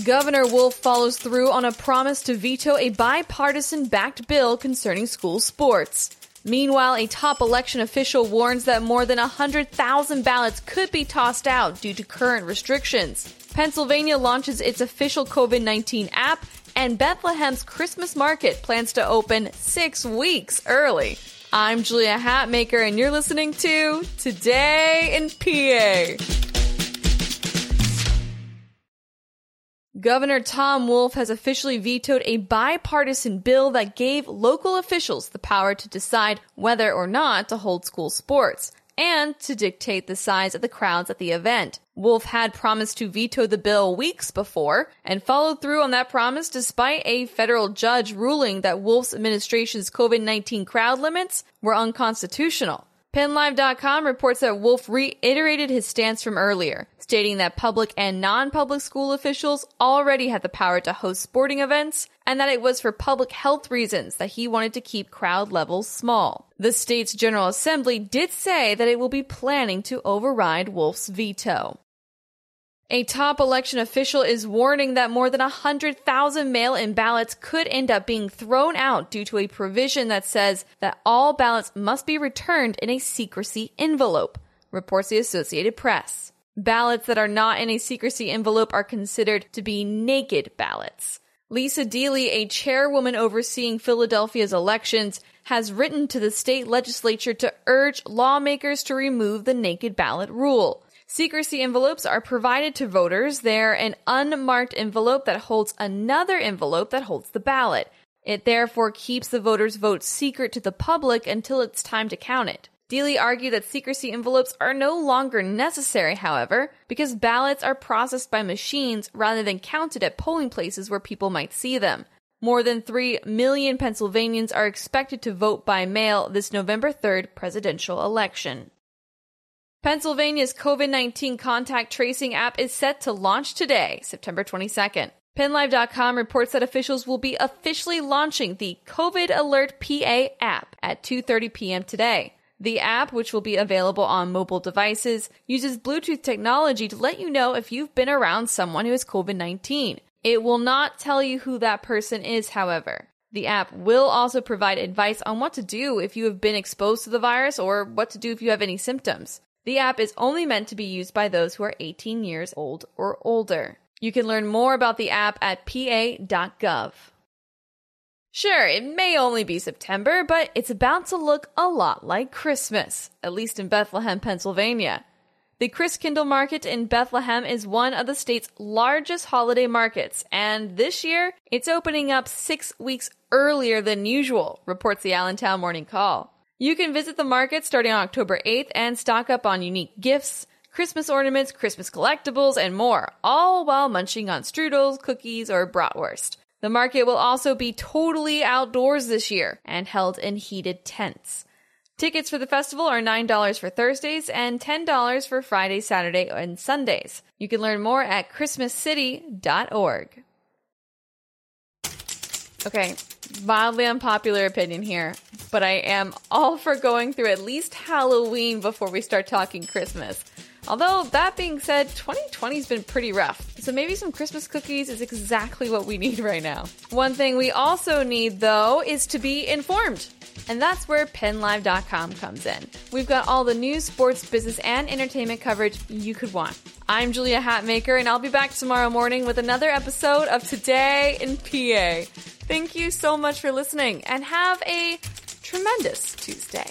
Governor Wolf follows through on a promise to veto a bipartisan backed bill concerning school sports. Meanwhile, a top election official warns that more than 100,000 ballots could be tossed out due to current restrictions. Pennsylvania launches its official COVID 19 app, and Bethlehem's Christmas market plans to open six weeks early. I'm Julia Hatmaker, and you're listening to Today in PA. Governor Tom Wolf has officially vetoed a bipartisan bill that gave local officials the power to decide whether or not to hold school sports and to dictate the size of the crowds at the event. Wolf had promised to veto the bill weeks before and followed through on that promise despite a federal judge ruling that Wolf's administration's COVID-19 crowd limits were unconstitutional. PennLive.com reports that Wolf reiterated his stance from earlier, stating that public and non-public school officials already had the power to host sporting events and that it was for public health reasons that he wanted to keep crowd levels small. The state's General Assembly did say that it will be planning to override Wolf's veto. A top election official is warning that more than 100,000 mail in ballots could end up being thrown out due to a provision that says that all ballots must be returned in a secrecy envelope, reports the Associated Press. Ballots that are not in a secrecy envelope are considered to be naked ballots. Lisa Deeley, a chairwoman overseeing Philadelphia's elections, has written to the state legislature to urge lawmakers to remove the naked ballot rule. Secrecy envelopes are provided to voters. They're an unmarked envelope that holds another envelope that holds the ballot. It therefore keeps the voter's vote secret to the public until it's time to count it. Deeley argued that secrecy envelopes are no longer necessary, however, because ballots are processed by machines rather than counted at polling places where people might see them. More than 3 million Pennsylvanians are expected to vote by mail this November 3rd presidential election. Pennsylvania's COVID 19 contact tracing app is set to launch today, September 22nd. PennLive.com reports that officials will be officially launching the COVID Alert PA app at 2:30 p.m. today. The app, which will be available on mobile devices, uses Bluetooth technology to let you know if you've been around someone who has COVID-19. It will not tell you who that person is, however. The app will also provide advice on what to do if you have been exposed to the virus or what to do if you have any symptoms. The app is only meant to be used by those who are 18 years old or older. You can learn more about the app at pa.gov. Sure, it may only be September, but it's about to look a lot like Christmas, at least in Bethlehem, Pennsylvania. The Christkindl Market in Bethlehem is one of the state's largest holiday markets, and this year it's opening up six weeks earlier than usual, reports the Allentown Morning Call. You can visit the market starting on October 8th and stock up on unique gifts, Christmas ornaments, Christmas collectibles, and more, all while munching on strudels, cookies, or bratwurst. The market will also be totally outdoors this year and held in heated tents. Tickets for the festival are $9 for Thursdays and $10 for Friday, Saturday, and Sundays. You can learn more at christmascity.org. Okay, mildly unpopular opinion here, but I am all for going through at least Halloween before we start talking Christmas. Although, that being said, 2020's been pretty rough. So maybe some Christmas cookies is exactly what we need right now. One thing we also need, though, is to be informed. And that's where PennLive.com comes in. We've got all the news, sports, business, and entertainment coverage you could want. I'm Julia Hatmaker, and I'll be back tomorrow morning with another episode of Today in PA. Thank you so much for listening and have a tremendous Tuesday.